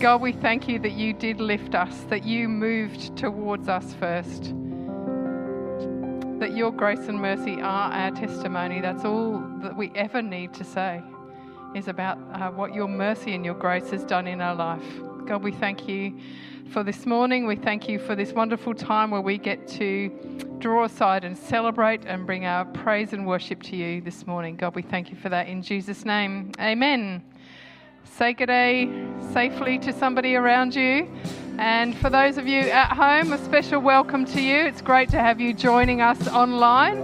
God, we thank you that you did lift us, that you moved towards us first. That your grace and mercy are our testimony. That's all that we ever need to say, is about uh, what your mercy and your grace has done in our life. God, we thank you for this morning. We thank you for this wonderful time where we get to draw aside and celebrate and bring our praise and worship to you this morning. God, we thank you for that in Jesus' name. Amen. Say good day safely to somebody around you. And for those of you at home, a special welcome to you. It's great to have you joining us online.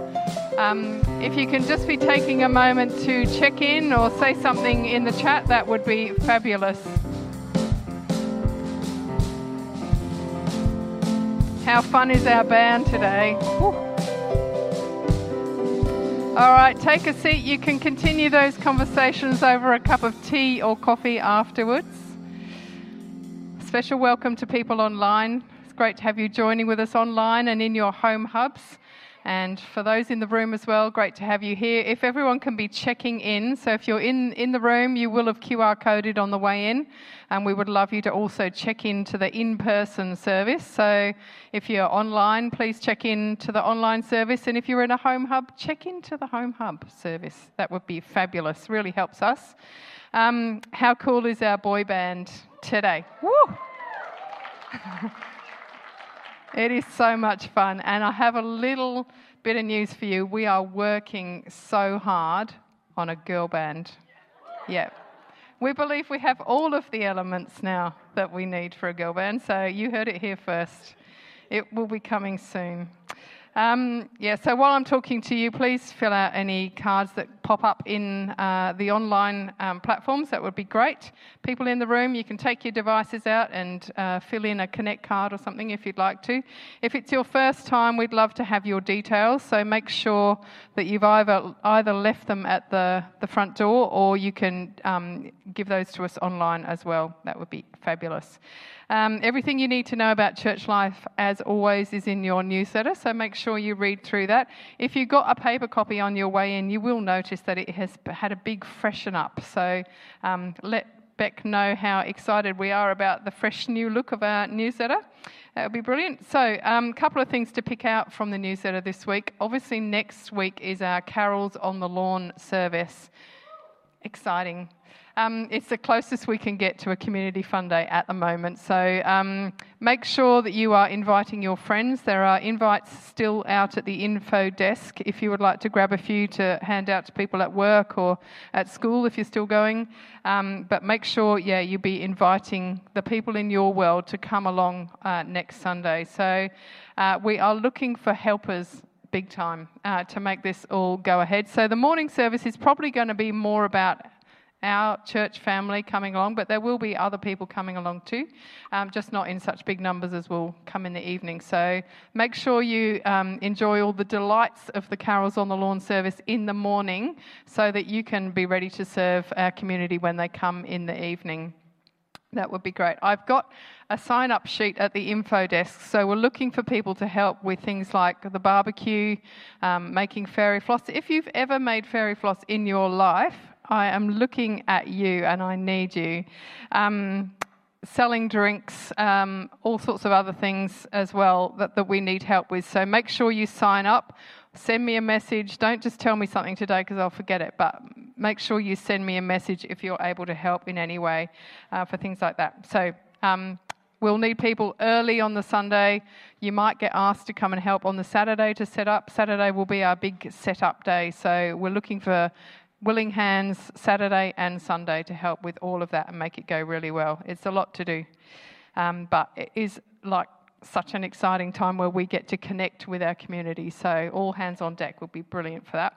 Um, if you can just be taking a moment to check in or say something in the chat, that would be fabulous. How fun is our band today? All right, take a seat. You can continue those conversations over a cup of tea or coffee afterwards. Special welcome to people online. It's great to have you joining with us online and in your home hubs. And for those in the room as well, great to have you here. If everyone can be checking in, so if you're in, in the room, you will have QR coded on the way in. And we would love you to also check in to the in person service. So if you're online, please check in to the online service. And if you're in a home hub, check into the home hub service. That would be fabulous, really helps us. Um, how cool is our boy band today? Woo! It is so much fun. And I have a little bit of news for you. We are working so hard on a girl band. Yeah. We believe we have all of the elements now that we need for a girl band. So you heard it here first. It will be coming soon. Um, yeah, so while I'm talking to you, please fill out any cards that pop up in uh, the online um, platforms. That would be great. People in the room, you can take your devices out and uh, fill in a Connect card or something if you'd like to. If it's your first time, we'd love to have your details. So make sure that you've either, either left them at the, the front door or you can um, give those to us online as well. That would be fabulous. Um, everything you need to know about church life, as always, is in your newsletter, so make sure you read through that. If you got a paper copy on your way in, you will notice that it has had a big freshen up. So um, let Beck know how excited we are about the fresh new look of our newsletter. That would be brilliant. So, a um, couple of things to pick out from the newsletter this week. Obviously, next week is our Carols on the Lawn service. Exciting. Um, it's the closest we can get to a community fun day at the moment. So um, make sure that you are inviting your friends. There are invites still out at the info desk if you would like to grab a few to hand out to people at work or at school if you're still going. Um, but make sure, yeah, you be inviting the people in your world to come along uh, next Sunday. So uh, we are looking for helpers big time uh, to make this all go ahead. So the morning service is probably going to be more about our church family coming along, but there will be other people coming along too, um, just not in such big numbers as will come in the evening. So make sure you um, enjoy all the delights of the Carols on the Lawn service in the morning so that you can be ready to serve our community when they come in the evening. That would be great. I've got a sign up sheet at the info desk, so we're looking for people to help with things like the barbecue, um, making fairy floss. If you've ever made fairy floss in your life, I am looking at you and I need you. Um, selling drinks, um, all sorts of other things as well that, that we need help with. So make sure you sign up. Send me a message. Don't just tell me something today because I'll forget it, but make sure you send me a message if you're able to help in any way uh, for things like that. So um, We'll need people early on the Sunday. You might get asked to come and help on the Saturday to set up. Saturday will be our big setup day, so we're looking for willing hands Saturday and Sunday to help with all of that and make it go really well. It's a lot to do, um, but it is like such an exciting time where we get to connect with our community. So, all hands on deck would be brilliant for that.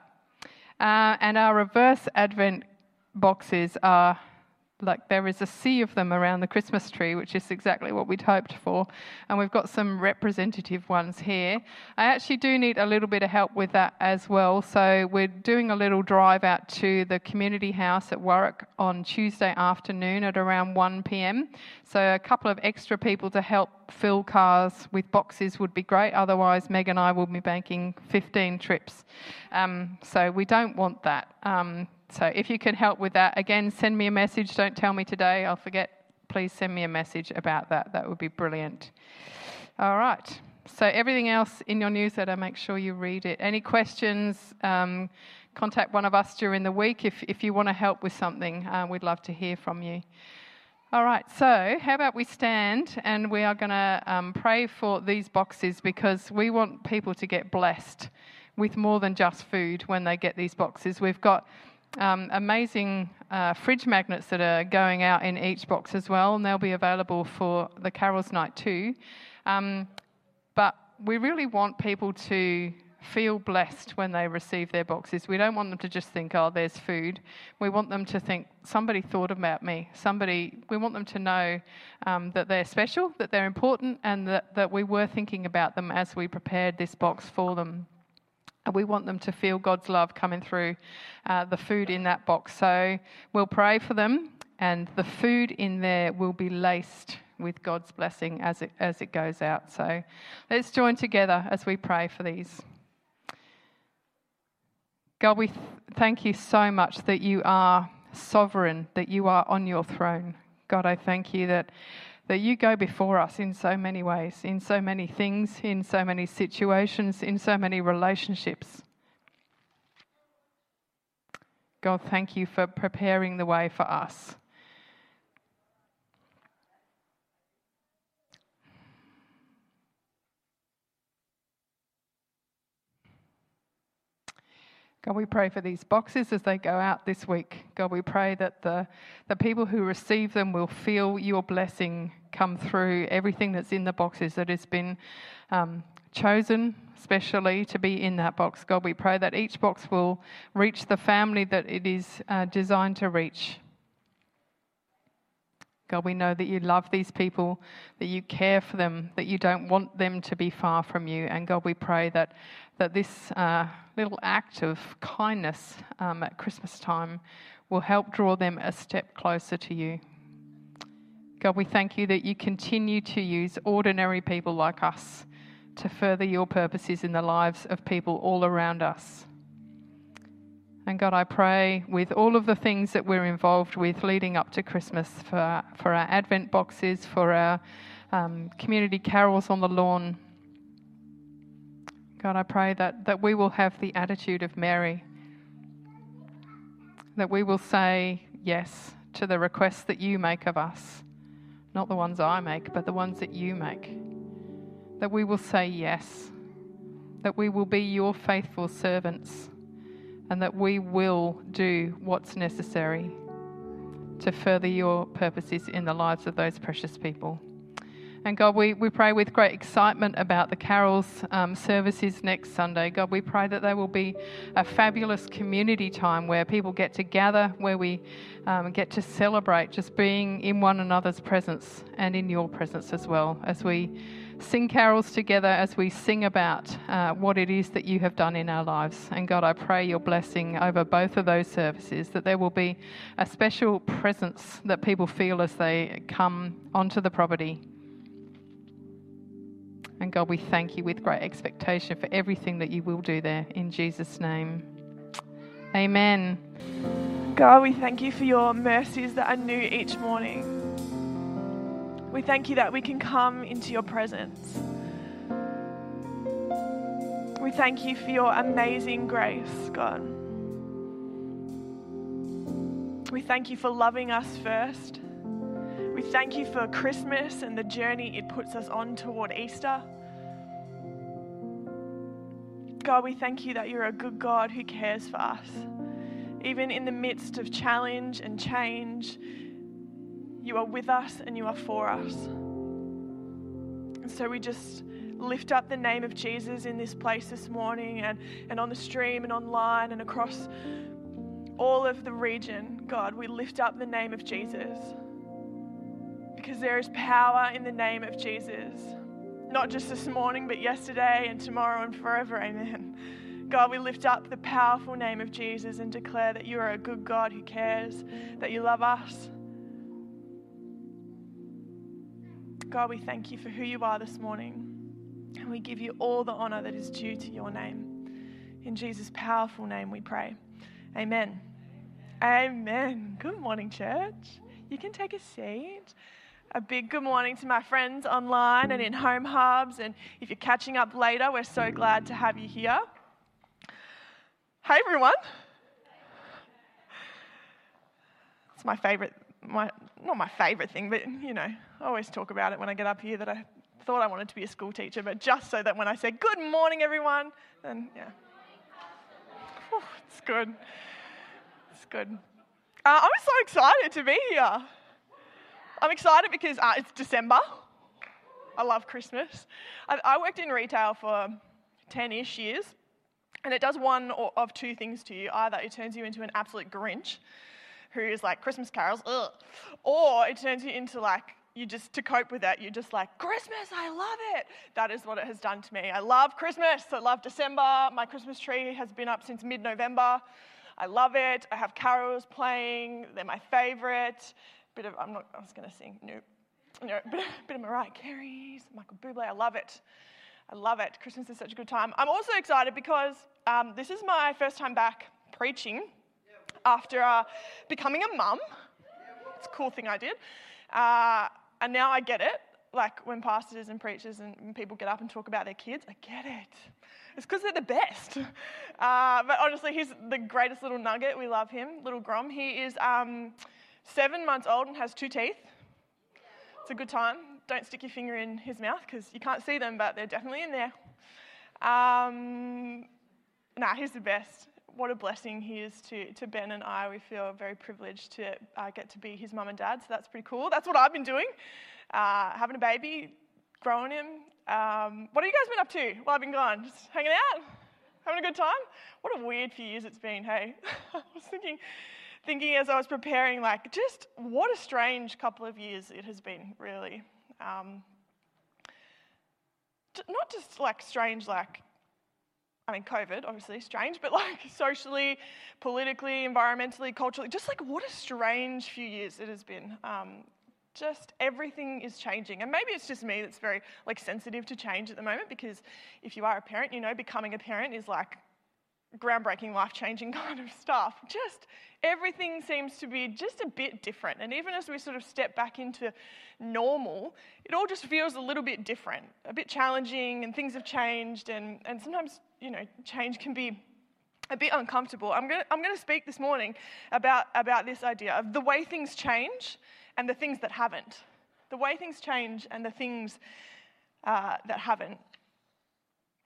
Uh, and our reverse Advent boxes are like there is a sea of them around the Christmas tree, which is exactly what we'd hoped for. And we've got some representative ones here. I actually do need a little bit of help with that as well. So we're doing a little drive out to the community house at Warwick on Tuesday afternoon at around 1 pm. So a couple of extra people to help fill cars with boxes would be great. Otherwise, Meg and I will be banking 15 trips. Um, so we don't want that. Um, so if you can help with that, again, send me a message. Don't tell me today, I'll forget please send me a message about that. That would be brilliant. All right. So, everything else in your newsletter, make sure you read it. Any questions? Um, contact one of us during the week if, if you want to help with something. Uh, we'd love to hear from you. All right, so how about we stand and we are going to um, pray for these boxes because we want people to get blessed with more than just food when they get these boxes. We've got um, amazing uh, fridge magnets that are going out in each box as well, and they'll be available for the Carols Night too. Um, but we really want people to feel blessed when they receive their boxes. We don't want them to just think, oh, there's food. We want them to think, somebody thought about me. Somebody, we want them to know um, that they're special, that they're important, and that, that we were thinking about them as we prepared this box for them. And we want them to feel God's love coming through uh, the food in that box. So we'll pray for them, and the food in there will be laced with God's blessing as it, as it goes out. So let's join together as we pray for these. God, we th- thank you so much that you are sovereign, that you are on your throne. God, I thank you that, that you go before us in so many ways, in so many things, in so many situations, in so many relationships. God, thank you for preparing the way for us. God, we pray for these boxes as they go out this week. God, we pray that the, the people who receive them will feel your blessing come through everything that's in the boxes that has been um, chosen specially to be in that box. God, we pray that each box will reach the family that it is uh, designed to reach. God, we know that you love these people, that you care for them, that you don't want them to be far from you. And God, we pray that, that this uh, little act of kindness um, at Christmas time will help draw them a step closer to you. God, we thank you that you continue to use ordinary people like us to further your purposes in the lives of people all around us. And God, I pray with all of the things that we're involved with leading up to Christmas for, for our Advent boxes, for our um, community carols on the lawn, God, I pray that, that we will have the attitude of Mary, that we will say yes to the requests that you make of us, not the ones I make, but the ones that you make. That we will say yes, that we will be your faithful servants, and that we will do what's necessary to further your purposes in the lives of those precious people. And God, we, we pray with great excitement about the carols um, services next Sunday. God, we pray that they will be a fabulous community time where people get to gather, where we um, get to celebrate just being in one another's presence and in your presence as well as we sing carols together, as we sing about uh, what it is that you have done in our lives. And God, I pray your blessing over both of those services, that there will be a special presence that people feel as they come onto the property. And God, we thank you with great expectation for everything that you will do there. In Jesus' name. Amen. God, we thank you for your mercies that are new each morning. We thank you that we can come into your presence. We thank you for your amazing grace, God. We thank you for loving us first. We thank you for Christmas and the journey it puts us on toward Easter. God, we thank you that you're a good God who cares for us. Even in the midst of challenge and change, you are with us and you are for us. And so we just lift up the name of Jesus in this place this morning and, and on the stream and online and across all of the region. God, we lift up the name of Jesus because there is power in the name of Jesus. Not just this morning, but yesterday and tomorrow and forever. Amen. God, we lift up the powerful name of Jesus and declare that you are a good God who cares, that you love us. God, we thank you for who you are this morning. And we give you all the honor that is due to your name. In Jesus' powerful name we pray. Amen. Amen. Good morning, church. You can take a seat. A big good morning to my friends online and in home hubs. And if you're catching up later, we're so glad to have you here. Hey, everyone. It's my favorite, my, not my favorite thing, but you know, I always talk about it when I get up here that I thought I wanted to be a school teacher, but just so that when I say good morning, everyone, then yeah. Whew, it's good. It's good. Uh, I'm so excited to be here. I'm excited because uh, it's December. I love Christmas. I, I worked in retail for 10 ish years, and it does one of two things to you. Either it turns you into an absolute Grinch, who is like Christmas carols, ugh, or it turns you into like, you just, to cope with that, you're just like, Christmas, I love it. That is what it has done to me. I love Christmas. I love December. My Christmas tree has been up since mid November. I love it. I have carols playing, they're my favorite bit of, I'm not, I was going to sing, nope. No, bit, bit of Mariah Carey, Michael Bublé, I love it. I love it. Christmas is such a good time. I'm also excited because um, this is my first time back preaching after uh, becoming a mum. It's a cool thing I did. Uh, and now I get it. Like when pastors and preachers and people get up and talk about their kids, I get it. It's because they're the best. Uh, but honestly, he's the greatest little nugget. We love him, little Grom. He is. Um, seven months old and has two teeth. It's a good time. Don't stick your finger in his mouth because you can't see them, but they're definitely in there. Um, nah, he's the best. What a blessing he is to, to Ben and I. We feel very privileged to uh, get to be his mum and dad, so that's pretty cool. That's what I've been doing uh, having a baby, growing him. Um, what have you guys been up to while I've been gone? Just hanging out? Having a good time? What a weird few years it's been, hey? I was thinking thinking as I was preparing, like, just what a strange couple of years it has been, really. Um, not just like strange, like, I mean, COVID, obviously, strange, but like socially, politically, environmentally, culturally, just like what a strange few years it has been. Um, just everything is changing. And maybe it's just me that's very like sensitive to change at the moment because if you are a parent, you know, becoming a parent is like groundbreaking, life changing kind of stuff. Just everything seems to be just a bit different. And even as we sort of step back into normal, it all just feels a little bit different, a bit challenging, and things have changed. And, and sometimes, you know, change can be a bit uncomfortable. I'm going to I'm going to speak this morning about, about this idea of the way things change and the things that haven't. The way things change and the things uh, that haven't.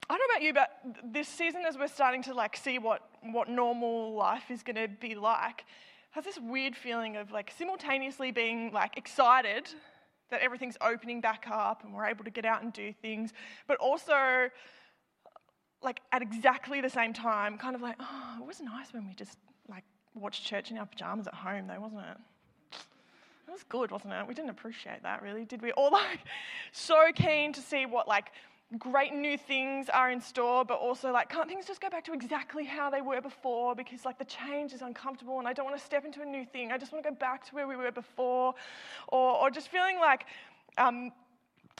I don't know about you, but this season, as we're starting to like see what, what normal life is going to be like, has this weird feeling of like simultaneously being like excited that everything's opening back up and we're able to get out and do things, but also like at exactly the same time, kind of like, oh, it was nice when we just like watched church in our pajamas at home, though, wasn't it? It was good, wasn't it? We didn't appreciate that really, did we? All like so keen to see what like great new things are in store, but also like, can't things just go back to exactly how they were before? Because like the change is uncomfortable and I don't want to step into a new thing. I just want to go back to where we were before. Or, or just feeling like, um,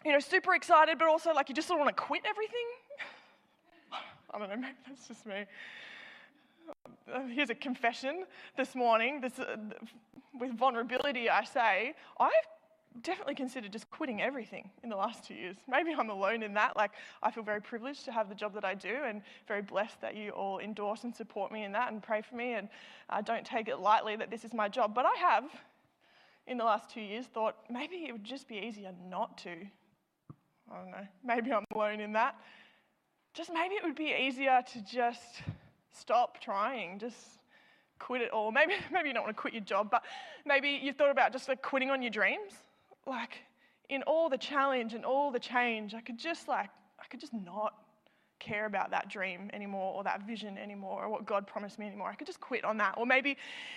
you know, super excited, but also like you just sort of want to quit everything. I don't know, maybe that's just me. Uh, here's a confession this morning. This, uh, with vulnerability, I say, I've definitely considered just quitting everything in the last two years. Maybe I'm alone in that. Like, I feel very privileged to have the job that I do and very blessed that you all endorse and support me in that and pray for me. And uh, don't take it lightly that this is my job. But I have, in the last two years, thought maybe it would just be easier not to. I don't know. Maybe I'm alone in that. Just maybe it would be easier to just stop trying, just quit it all. Maybe, maybe you don't want to quit your job, but maybe you've thought about just like quitting on your dreams like in all the challenge and all the change, I could just like, I could just not care about that dream anymore or that vision anymore or what God promised me anymore. I could just quit on that. Or maybe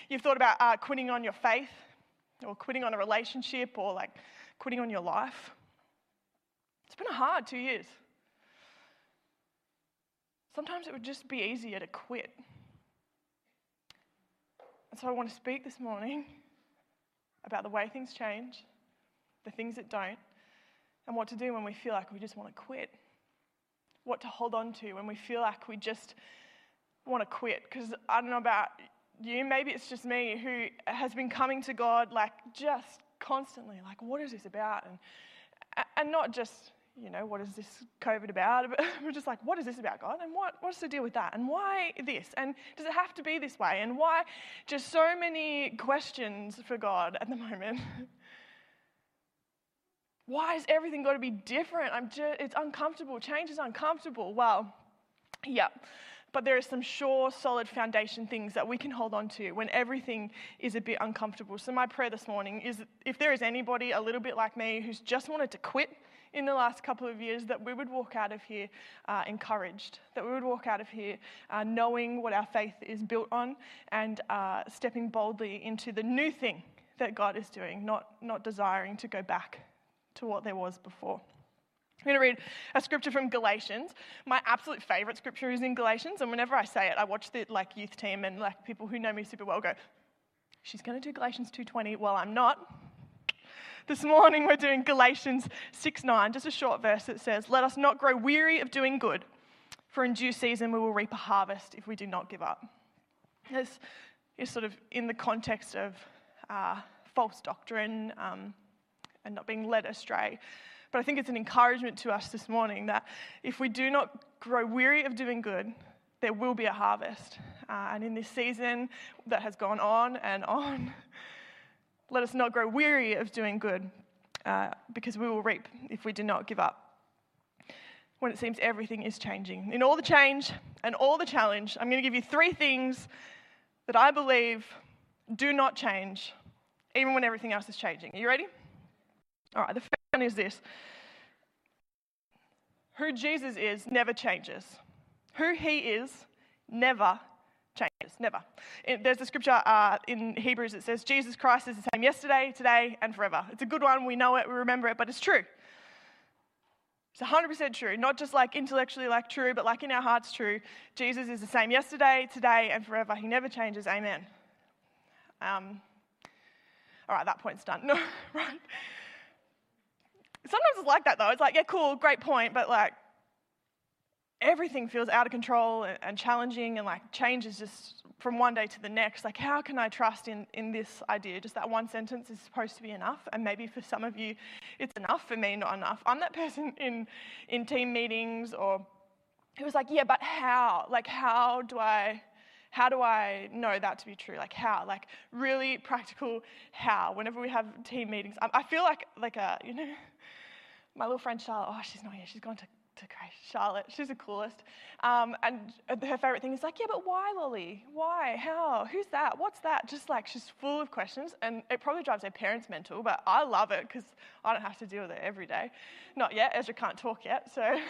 you've thought about uh, quitting on your faith or quitting on a relationship or like quitting on your life. It's been a hard two years. Sometimes it would just be easier to quit. And so I want to speak this morning about the way things change the things that don't, and what to do when we feel like we just want to quit. What to hold on to when we feel like we just want to quit. Because I don't know about you, maybe it's just me who has been coming to God like just constantly like, what is this about? And, and not just, you know, what is this COVID about? We're just like, what is this about, God? And what, what's the deal with that? And why this? And does it have to be this way? And why? Just so many questions for God at the moment. why is everything got to be different? I'm just, it's uncomfortable. Change is uncomfortable. Well, yeah. But there are some sure, solid foundation things that we can hold on to when everything is a bit uncomfortable. So, my prayer this morning is if there is anybody a little bit like me who's just wanted to quit in the last couple of years, that we would walk out of here uh, encouraged, that we would walk out of here uh, knowing what our faith is built on and uh, stepping boldly into the new thing that God is doing, not, not desiring to go back to what there was before. I'm going to read a scripture from Galatians. My absolute favorite scripture is in Galatians, and whenever I say it, I watch the like youth team and like people who know me super well go, "She's going to do Galatians 2:20." Well, I'm not. This morning we're doing Galatians 6:9, just a short verse that says, "Let us not grow weary of doing good, for in due season we will reap a harvest if we do not give up." This is sort of in the context of uh, false doctrine um, and not being led astray. But I think it's an encouragement to us this morning that if we do not grow weary of doing good, there will be a harvest. Uh, and in this season that has gone on and on, let us not grow weary of doing good uh, because we will reap if we do not give up. When it seems everything is changing. In all the change and all the challenge, I'm going to give you three things that I believe do not change, even when everything else is changing. Are you ready? All right, the first one is this who Jesus is never changes. Who he is never changes. Never. There's a scripture uh, in Hebrews that says Jesus Christ is the same yesterday, today, and forever. It's a good one. We know it, we remember it, but it's true. It's 100% true. Not just like intellectually like true, but like in our hearts true. Jesus is the same yesterday, today, and forever. He never changes. Amen. Um, all right, that point's done. No, right? Sometimes it's like that though. It's like, yeah, cool, great point, but like everything feels out of control and, challenging and like changes just from one day to the next. Like, how can I trust in, in this idea? Just that one sentence is supposed to be enough. And maybe for some of you, it's enough. For me, not enough. I'm that person in, in team meetings or who was like, yeah, but how? Like, how do I how do I know that to be true? Like how? Like really practical how? Whenever we have team meetings, I, I feel like like a you know my little friend Charlotte, oh, she's not here. She's gone to, to. Charlotte, she's the coolest. Um, and her favorite thing is like, yeah, but why, Lolly? Why? How? Who's that? What's that? Just like she's full of questions. And it probably drives her parents mental, but I love it because I don't have to deal with it every day. Not yet. Ezra can't talk yet, so.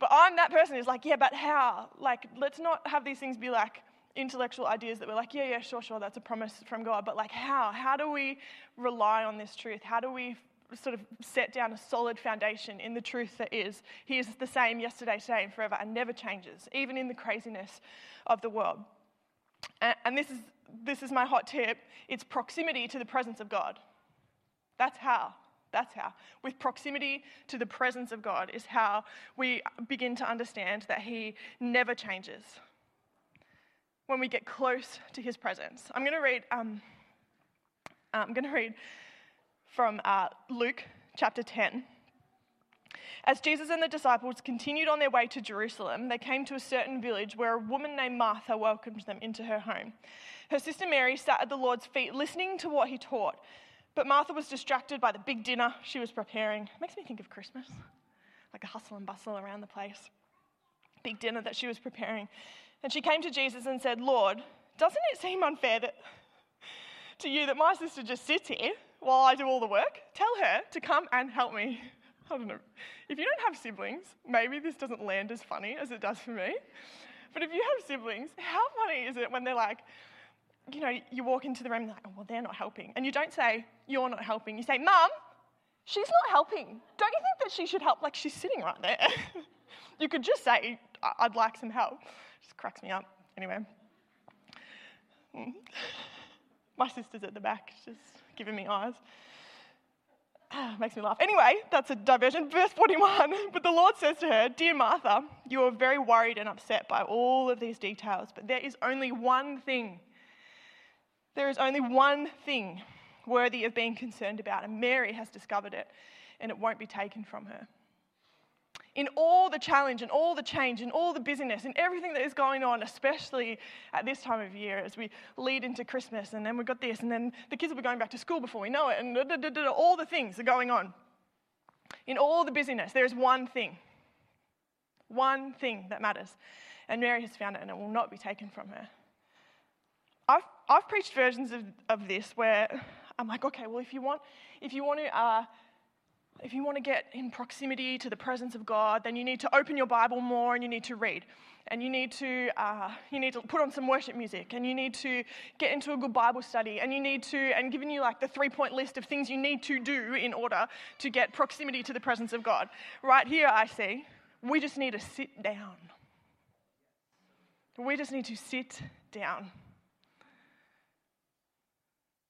But I'm that person who's like, yeah, but how? Like, let's not have these things be like, intellectual ideas that we're like, yeah, yeah, sure, sure, that's a promise from God. But like, how? How do we rely on this truth? How do we sort of set down a solid foundation in the truth that is He is the same yesterday, today, and forever, and never changes, even in the craziness of the world. And, and this, is, this is my hot tip it's proximity to the presence of God. That's how. That's how. With proximity to the presence of God is how we begin to understand that He never changes. When we get close to His presence, I'm going to read. Um, I'm going to read from uh, Luke chapter 10. As Jesus and the disciples continued on their way to Jerusalem, they came to a certain village where a woman named Martha welcomed them into her home. Her sister Mary sat at the Lord's feet listening to what he taught, but Martha was distracted by the big dinner she was preparing. It makes me think of Christmas, like a hustle and bustle around the place. Big dinner that she was preparing. And she came to Jesus and said, Lord, doesn't it seem unfair that, to you that my sister just sits here while I do all the work, tell her to come and help me. I don't know. If you don't have siblings, maybe this doesn't land as funny as it does for me. But if you have siblings, how funny is it when they're like, you know, you walk into the room and like, oh, well, they're not helping. And you don't say, you're not helping. You say, Mum, she's not helping. Don't you think that she should help? Like, she's sitting right there. you could just say, I'd like some help. Just cracks me up. Anyway. Hmm. My sister's at the back, just giving me eyes. Makes me laugh. Anyway, that's a diversion. Verse 41. But the Lord says to her, Dear Martha, you are very worried and upset by all of these details, but there is only one thing. There is only one thing worthy of being concerned about, and Mary has discovered it, and it won't be taken from her. In all the challenge and all the change and all the busyness and everything that is going on, especially at this time of year as we lead into Christmas, and then we've got this, and then the kids will be going back to school before we know it, and da, da, da, all the things are going on. In all the busyness, there is one thing, one thing that matters. And Mary has found it, and it will not be taken from her. I've, I've preached versions of, of this where I'm like, okay, well, if you want, if you want to, uh, if you want to get in proximity to the presence of God, then you need to open your Bible more and you need to read. And you need to, uh, you need to put on some worship music and you need to get into a good Bible study and you need to, and giving you like the three point list of things you need to do in order to get proximity to the presence of God. Right here, I see, we just need to sit down. We just need to sit down.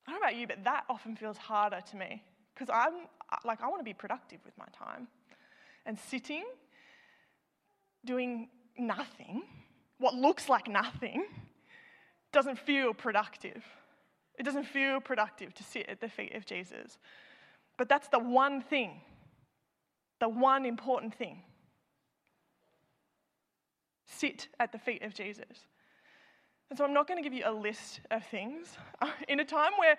I don't know about you, but that often feels harder to me because I'm like, I want to be productive with my time. And sitting, doing nothing, what looks like nothing, doesn't feel productive. It doesn't feel productive to sit at the feet of Jesus. But that's the one thing, the one important thing. Sit at the feet of Jesus. And so I'm not going to give you a list of things. In a time where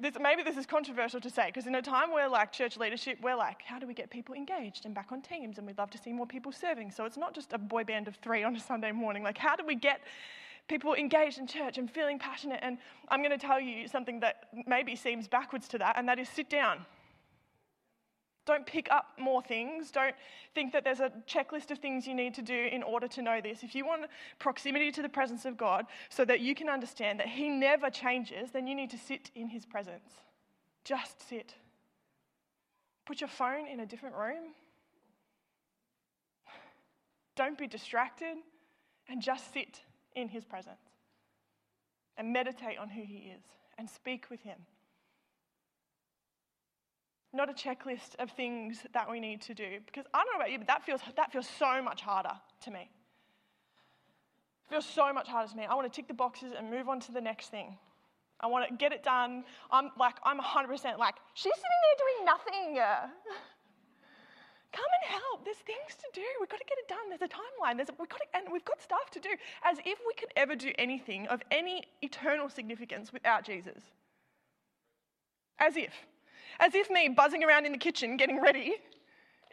this, maybe this is controversial to say, because in a time where, like, church leadership, we're like, how do we get people engaged and back on teams? And we'd love to see more people serving. So it's not just a boy band of three on a Sunday morning. Like, how do we get people engaged in church and feeling passionate? And I'm going to tell you something that maybe seems backwards to that, and that is sit down. Don't pick up more things. Don't think that there's a checklist of things you need to do in order to know this. If you want proximity to the presence of God so that you can understand that He never changes, then you need to sit in His presence. Just sit. Put your phone in a different room. Don't be distracted and just sit in His presence and meditate on who He is and speak with Him not a checklist of things that we need to do. Because I don't know about you, but that feels, that feels so much harder to me. It feels so much harder to me. I want to tick the boxes and move on to the next thing. I want to get it done. I'm like, I'm 100% like, she's sitting there doing nothing. Come and help. There's things to do. We've got to get it done. There's a timeline. There's a, we've got to, and we've got stuff to do. As if we could ever do anything of any eternal significance without Jesus. As if. As if me buzzing around in the kitchen getting ready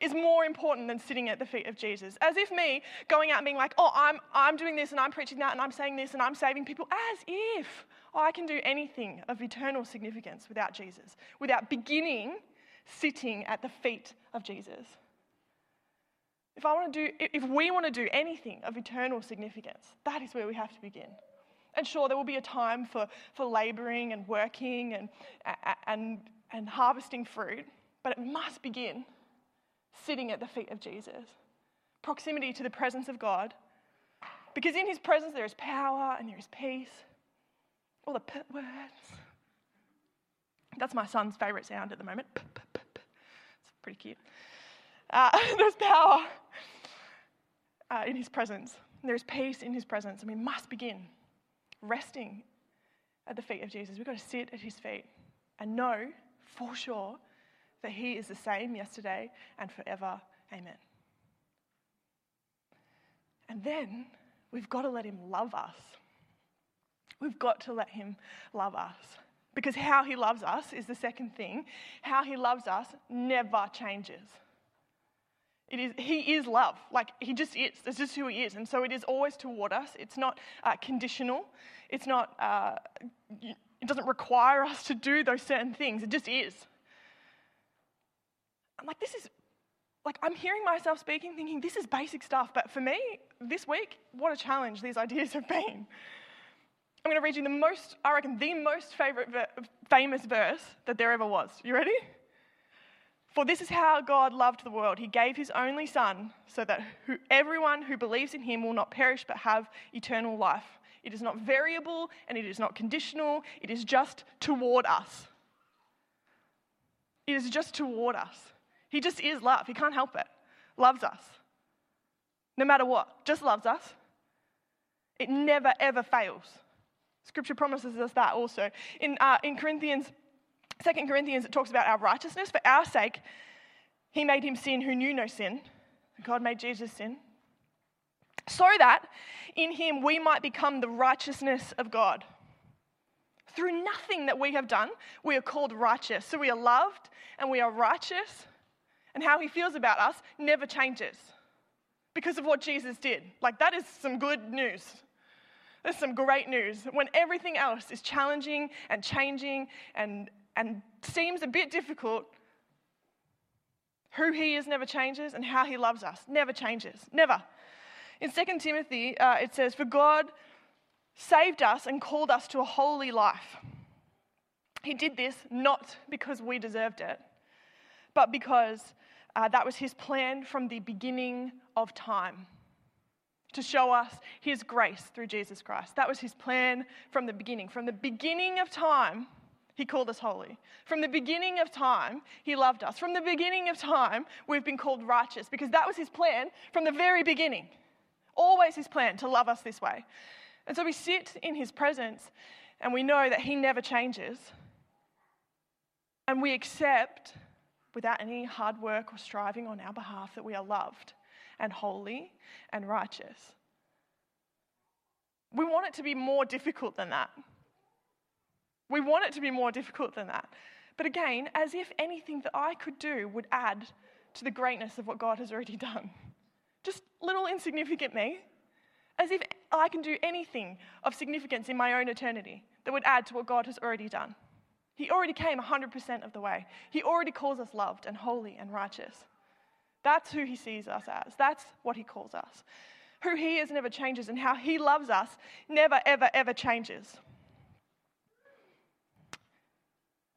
is more important than sitting at the feet of Jesus. As if me going out and being like, oh, I'm, I'm doing this and I'm preaching that and I'm saying this and I'm saving people, as if I can do anything of eternal significance without Jesus, without beginning sitting at the feet of Jesus. If I want to do, if we want to do anything of eternal significance, that is where we have to begin. And sure, there will be a time for, for laboring and working and, and and harvesting fruit, but it must begin sitting at the feet of Jesus. Proximity to the presence of God. Because in his presence there is power and there is peace. All the p words. That's my son's favourite sound at the moment. P -p -p it's pretty cute. Uh, there's power uh, in his presence. There's peace in his presence, and we must begin resting at the feet of Jesus. We've got to sit at his feet and know for sure that He is the same yesterday and forever. Amen. And then we've got to let Him love us. We've got to let Him love us. Because how He loves us is the second thing. How He loves us never changes. It is, he is love. Like, he just is. That's just who he is. And so it is always toward us. It's not uh, conditional. It's not, uh, it doesn't require us to do those certain things. It just is. I'm like, this is, like, I'm hearing myself speaking, thinking, this is basic stuff. But for me, this week, what a challenge these ideas have been. I'm going to read you the most, I reckon, the most favorite, famous verse that there ever was. You ready? For this is how God loved the world. He gave his only Son so that who, everyone who believes in him will not perish but have eternal life. It is not variable and it is not conditional, it is just toward us. It is just toward us. He just is love. He can't help it. Loves us. No matter what, just loves us. It never, ever fails. Scripture promises us that also. In, uh, in Corinthians Second Corinthians, it talks about our righteousness. For our sake, he made him sin who knew no sin. God made Jesus sin. So that in him we might become the righteousness of God. Through nothing that we have done, we are called righteous. So we are loved and we are righteous. And how he feels about us never changes because of what Jesus did. Like, that is some good news. There's some great news. When everything else is challenging and changing and, and seems a bit difficult, who he is never changes and how he loves us never changes. Never. In 2 Timothy, uh, it says, For God saved us and called us to a holy life. He did this not because we deserved it, but because uh, that was his plan from the beginning of time to show us his grace through Jesus Christ. That was his plan from the beginning. From the beginning of time, he called us holy. From the beginning of time, he loved us. From the beginning of time, we've been called righteous because that was his plan from the very beginning. Always his plan to love us this way. And so we sit in his presence and we know that he never changes. And we accept, without any hard work or striving on our behalf, that we are loved and holy and righteous. We want it to be more difficult than that. We want it to be more difficult than that. But again, as if anything that I could do would add to the greatness of what God has already done. Just little insignificant me. As if I can do anything of significance in my own eternity that would add to what God has already done. He already came 100% of the way. He already calls us loved and holy and righteous. That's who he sees us as. That's what he calls us. Who he is never changes, and how he loves us never, ever, ever changes.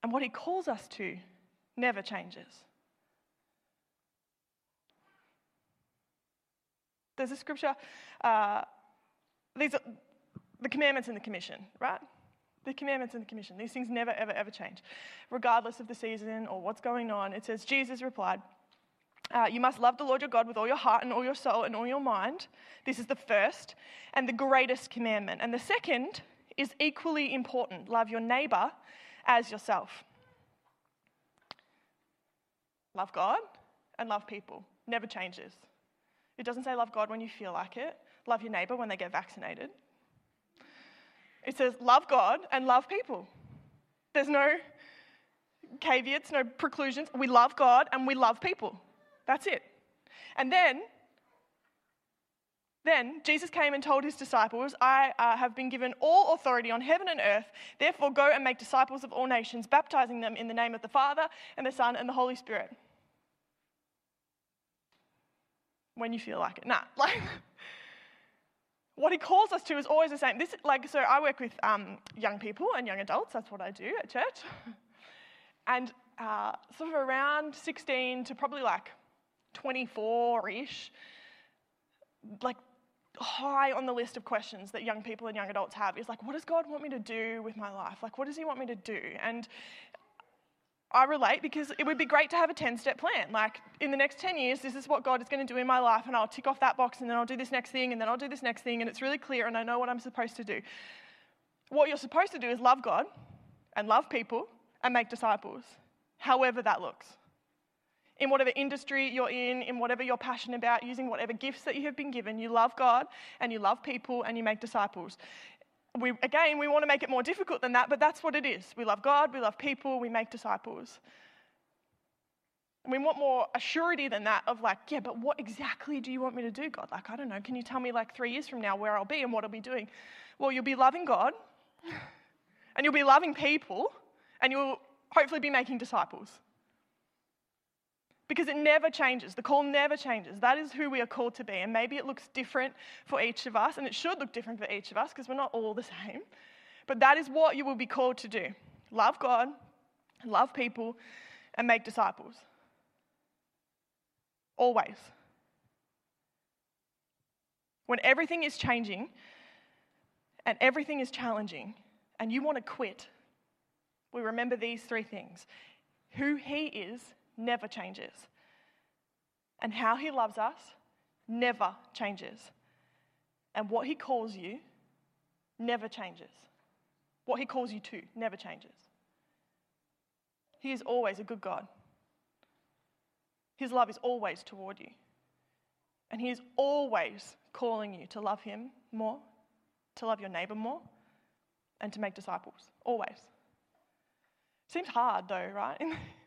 And what he calls us to never changes. There's a scripture, uh, these are the commandments and the commission, right? The commandments and the commission. These things never, ever, ever change. Regardless of the season or what's going on, it says, Jesus replied, uh, you must love the Lord your God with all your heart and all your soul and all your mind. This is the first and the greatest commandment. And the second is equally important love your neighbor as yourself. Love God and love people. Never changes. It doesn't say love God when you feel like it, love your neighbor when they get vaccinated. It says love God and love people. There's no caveats, no preclusions. We love God and we love people. That's it. And then, then Jesus came and told his disciples, I uh, have been given all authority on heaven and earth. Therefore, go and make disciples of all nations, baptizing them in the name of the Father and the Son and the Holy Spirit. When you feel like it. Nah, like what he calls us to is always the same. This, like, so I work with um, young people and young adults. That's what I do at church. And uh, sort of around 16 to probably like 24 ish, like high on the list of questions that young people and young adults have is like, what does God want me to do with my life? Like, what does He want me to do? And I relate because it would be great to have a 10 step plan. Like, in the next 10 years, this is what God is going to do in my life, and I'll tick off that box, and then I'll do this next thing, and then I'll do this next thing, and it's really clear, and I know what I'm supposed to do. What you're supposed to do is love God and love people and make disciples, however that looks in whatever industry you're in, in whatever you're passionate about, using whatever gifts that you have been given. You love God and you love people and you make disciples. We, again, we want to make it more difficult than that, but that's what it is. We love God, we love people, we make disciples. And we want more assurity than that of like, yeah, but what exactly do you want me to do, God? Like, I don't know. Can you tell me like three years from now where I'll be and what I'll be doing? Well, you'll be loving God and you'll be loving people and you'll hopefully be making disciples because it never changes. The call never changes. That is who we are called to be. And maybe it looks different for each of us, and it should look different for each of us because we're not all the same. But that is what you will be called to do love God, love people, and make disciples. Always. When everything is changing and everything is challenging, and you want to quit, we remember these three things who He is never changes. And how he loves us never changes. And what he calls you never changes. What he calls you to never changes. He is always a good God. His love is always toward you. And He is always calling you to love Him more, to love your neighbor more, and to make disciples. Always. Seems hard though, right?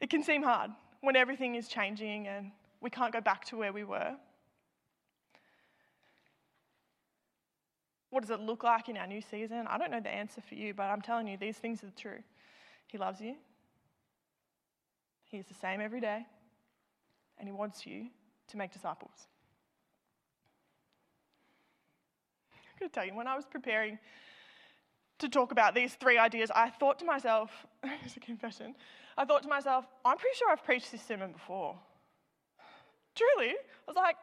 it can seem hard when everything is changing and we can't go back to where we were. What does it look like in our new season? I don't know the answer for you, but I'm telling you, these things are true. He loves you, He is the same every day, and He wants you to make disciples. I'm going to tell you, when I was preparing to talk about these three ideas, I thought to myself, it's a confession, I thought to myself, I'm pretty sure I've preached this sermon before. Truly. I was like,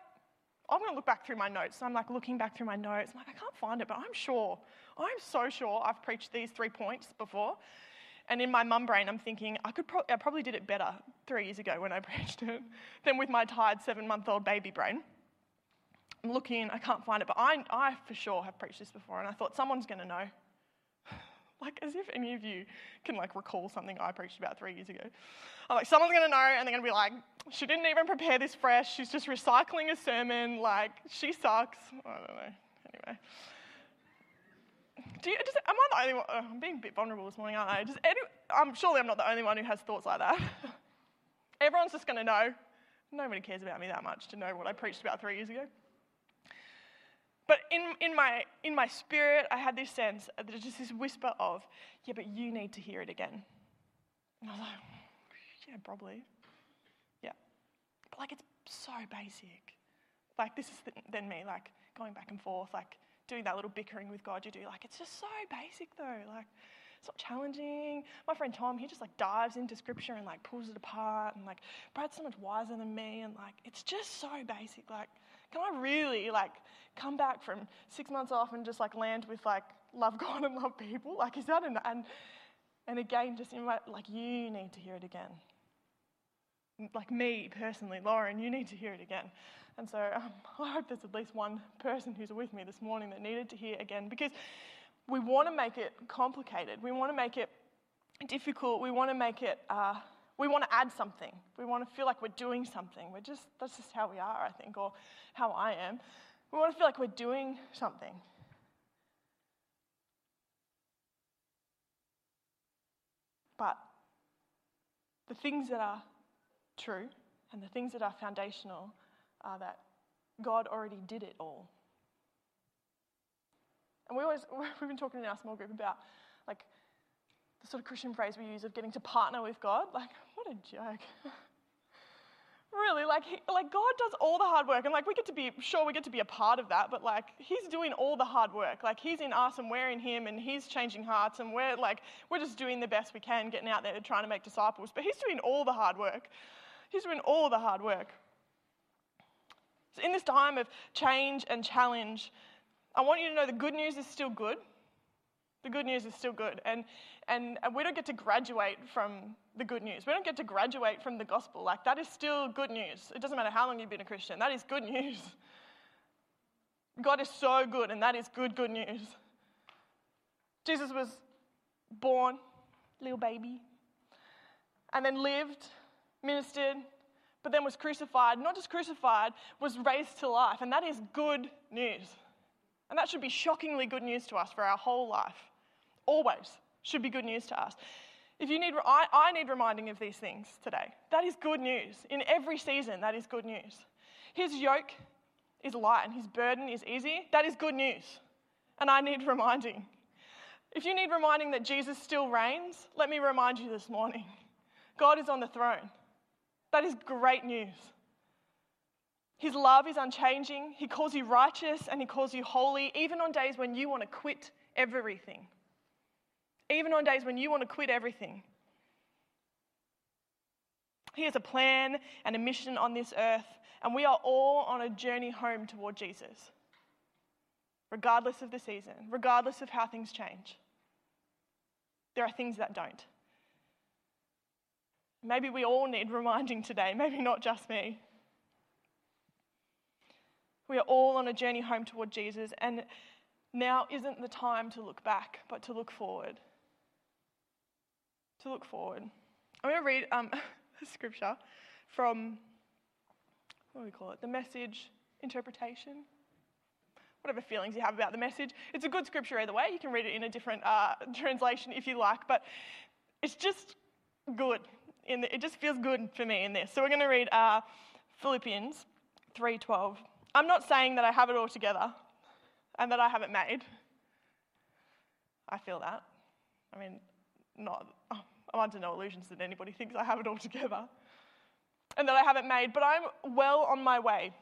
I'm going to look back through my notes. So I'm like looking back through my notes. I'm like, I can't find it, but I'm sure. I'm so sure I've preached these three points before. And in my mum brain, I'm thinking, I, could pro- I probably did it better three years ago when I preached it than with my tired seven month old baby brain. I'm looking, I can't find it, but I, I for sure have preached this before, and I thought someone's going to know. Like, as if any of you can like recall something I preached about three years ago. I'm like, someone's to know, and they're to be like, she didn't even prepare this fresh. She's just recycling a sermon. Like, she sucks. I don't know. Anyway. Do you, am I the only one? Oh, I'm being a bit vulnerable this morning, aren't I? Just any, I'm surely I'm not the only one who has thoughts like that. Everyone's just going to know. Nobody cares about me that much to know what I preached about three years ago. But in, in, my, in my spirit, I had this sense, uh, there's just this whisper of, yeah, but you need to hear it again. And I was like, yeah, probably. Yeah. But like, it's so basic. Like, this is then me, like, going back and forth, like, doing that little bickering with God you do. Like, it's just so basic, though. Like, it's not challenging. My friend Tom, he just like dives into scripture and like pulls it apart. And like, Brad's so much wiser than me. And like, it's just so basic. Like, can I really like come back from six months off and just like land with like love God and love people? Like, is that an, and and again, just in my like you need to hear it again. Like me personally, Lauren, you need to hear it again. And so um, I hope there's at least one person who's with me this morning that needed to hear again because we want to make it complicated. We want to make it difficult. We want to make it. Uh, we want to add something. We want to feel like we're doing something. We're just, that's just how we are, I think, or how I am. We want to feel like we're doing something. But the things that are true and the things that are foundational are that God already did it all. And we always, we've been talking in our small group about like the sort of Christian phrase we use of getting to partner with God. Like, what a joke. really, like, he, like God does all the hard work, and like we get to be sure we get to be a part of that, but like He's doing all the hard work. Like He's in us, and we're in Him, and He's changing hearts, and we're like we're just doing the best we can, getting out there and trying to make disciples. But He's doing all the hard work. He's doing all the hard work. So in this time of change and challenge, I want you to know the good news is still good. The good news is still good. And, and, we don't get to graduate from the good news. We don't get to graduate from the gospel. Like, that is still good news. It doesn't matter how long you've been a Christian, that is good news. God is so good, and that is good, good news. Jesus was born, little baby, and then lived, ministered, but then was crucified. Not just crucified, was raised to life, and that is good news. And that should be shockingly good news to us for our whole life. Always should be good news to us. If you need, I, I need reminding of these things today. That is good news. In every season, that is good news. His yoke is light and his burden is easy. That is good news. And I need reminding. If you need reminding that Jesus still reigns, let me remind you this morning God is on the throne. That is great news. His love is unchanging. He calls you righteous and He calls you holy, even on days when you want to quit everything. Even on days when you want to quit everything. He has a plan and a mission on this earth, and we are all on a journey home toward Jesus, regardless of the season, regardless of how things change. There are things that don't. Maybe we all need reminding today, maybe not just me. We are all on a journey home toward Jesus, and now isn't the time to look back, but to look forward. To look forward. I'm going to read um, a scripture from, what do we call it? The message interpretation. Whatever feelings you have about the message. It's a good scripture either way. You can read it in a different uh, translation if you like, but it's just good. In the, it just feels good for me in this. So we're going to read uh, Philippians 3:12. I'm not saying that I have it all together and that I have it made. I feel that. I mean, not, I'm under no illusions that anybody thinks I have it all together and that I have it made, but I'm well on my way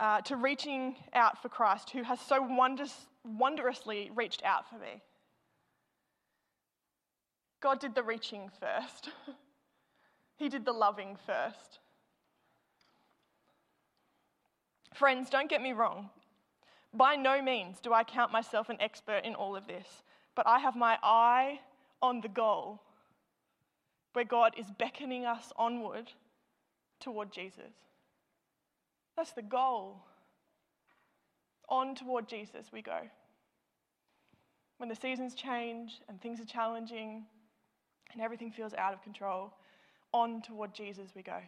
uh, to reaching out for Christ, who has so wondrous, wondrously reached out for me. God did the reaching first, He did the loving first. Friends, don't get me wrong. By no means do I count myself an expert in all of this, but I have my eye on the goal where God is beckoning us onward toward Jesus. That's the goal. On toward Jesus we go. When the seasons change and things are challenging and everything feels out of control, on toward Jesus we go.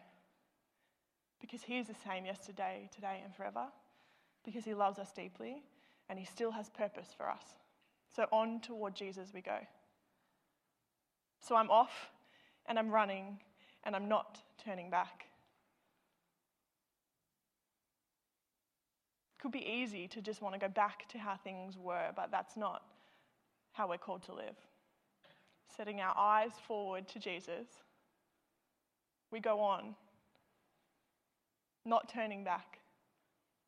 Because He is the same yesterday, today, and forever. Because He loves us deeply and He still has purpose for us. So on toward Jesus we go. So I'm off and I'm running and I'm not turning back. It could be easy to just want to go back to how things were, but that's not how we're called to live. Setting our eyes forward to Jesus, we go on, not turning back,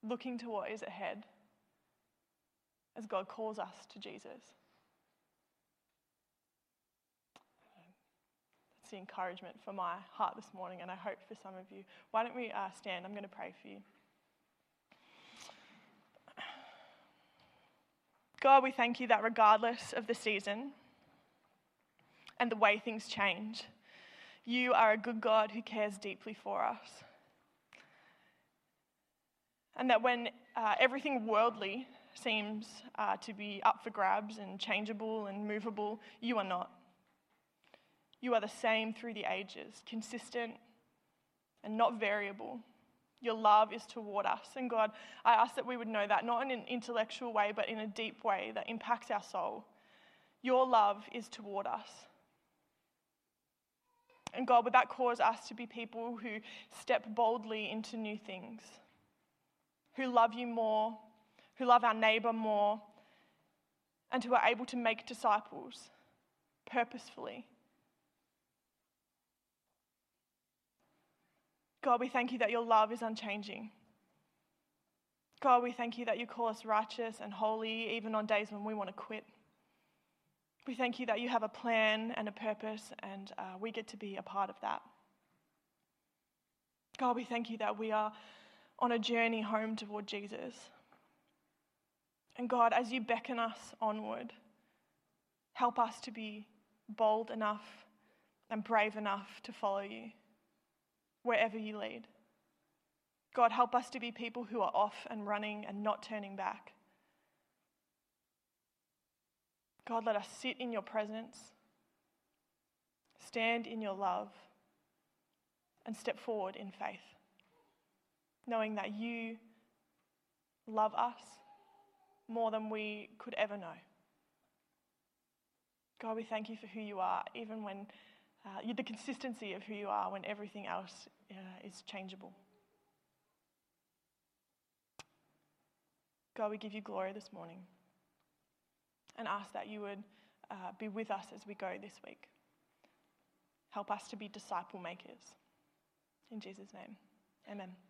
looking to what is ahead as God calls us to Jesus. The encouragement for my heart this morning, and I hope for some of you. Why don't we uh, stand? I'm going to pray for you. God, we thank you that regardless of the season and the way things change, you are a good God who cares deeply for us. And that when uh, everything worldly seems uh, to be up for grabs and changeable and movable, you are not. You are the same through the ages, consistent and not variable. Your love is toward us. And God, I ask that we would know that, not in an intellectual way, but in a deep way that impacts our soul. Your love is toward us. And God, would that cause us to be people who step boldly into new things, who love you more, who love our neighbor more, and who are able to make disciples purposefully God, we thank you that your love is unchanging. God, we thank you that you call us righteous and holy even on days when we want to quit. We thank you that you have a plan and a purpose, and uh, we get to be a part of that. God, we thank you that we are on a journey home toward Jesus. And God, as you beckon us onward, help us to be bold enough and brave enough to follow you wherever you lead. God, help us to be people who are off and running and not turning back. God, let us sit in your presence, stand in your love, and step forward in faith, knowing that you love us more than we could ever know. God, we thank you for who you are, even when uh, the consistency of who you are when everything else uh, is changeable. God, we give you glory this morning and ask that you would uh, be with us as we go this week. Help us to be disciple makers. In Jesus' name, amen.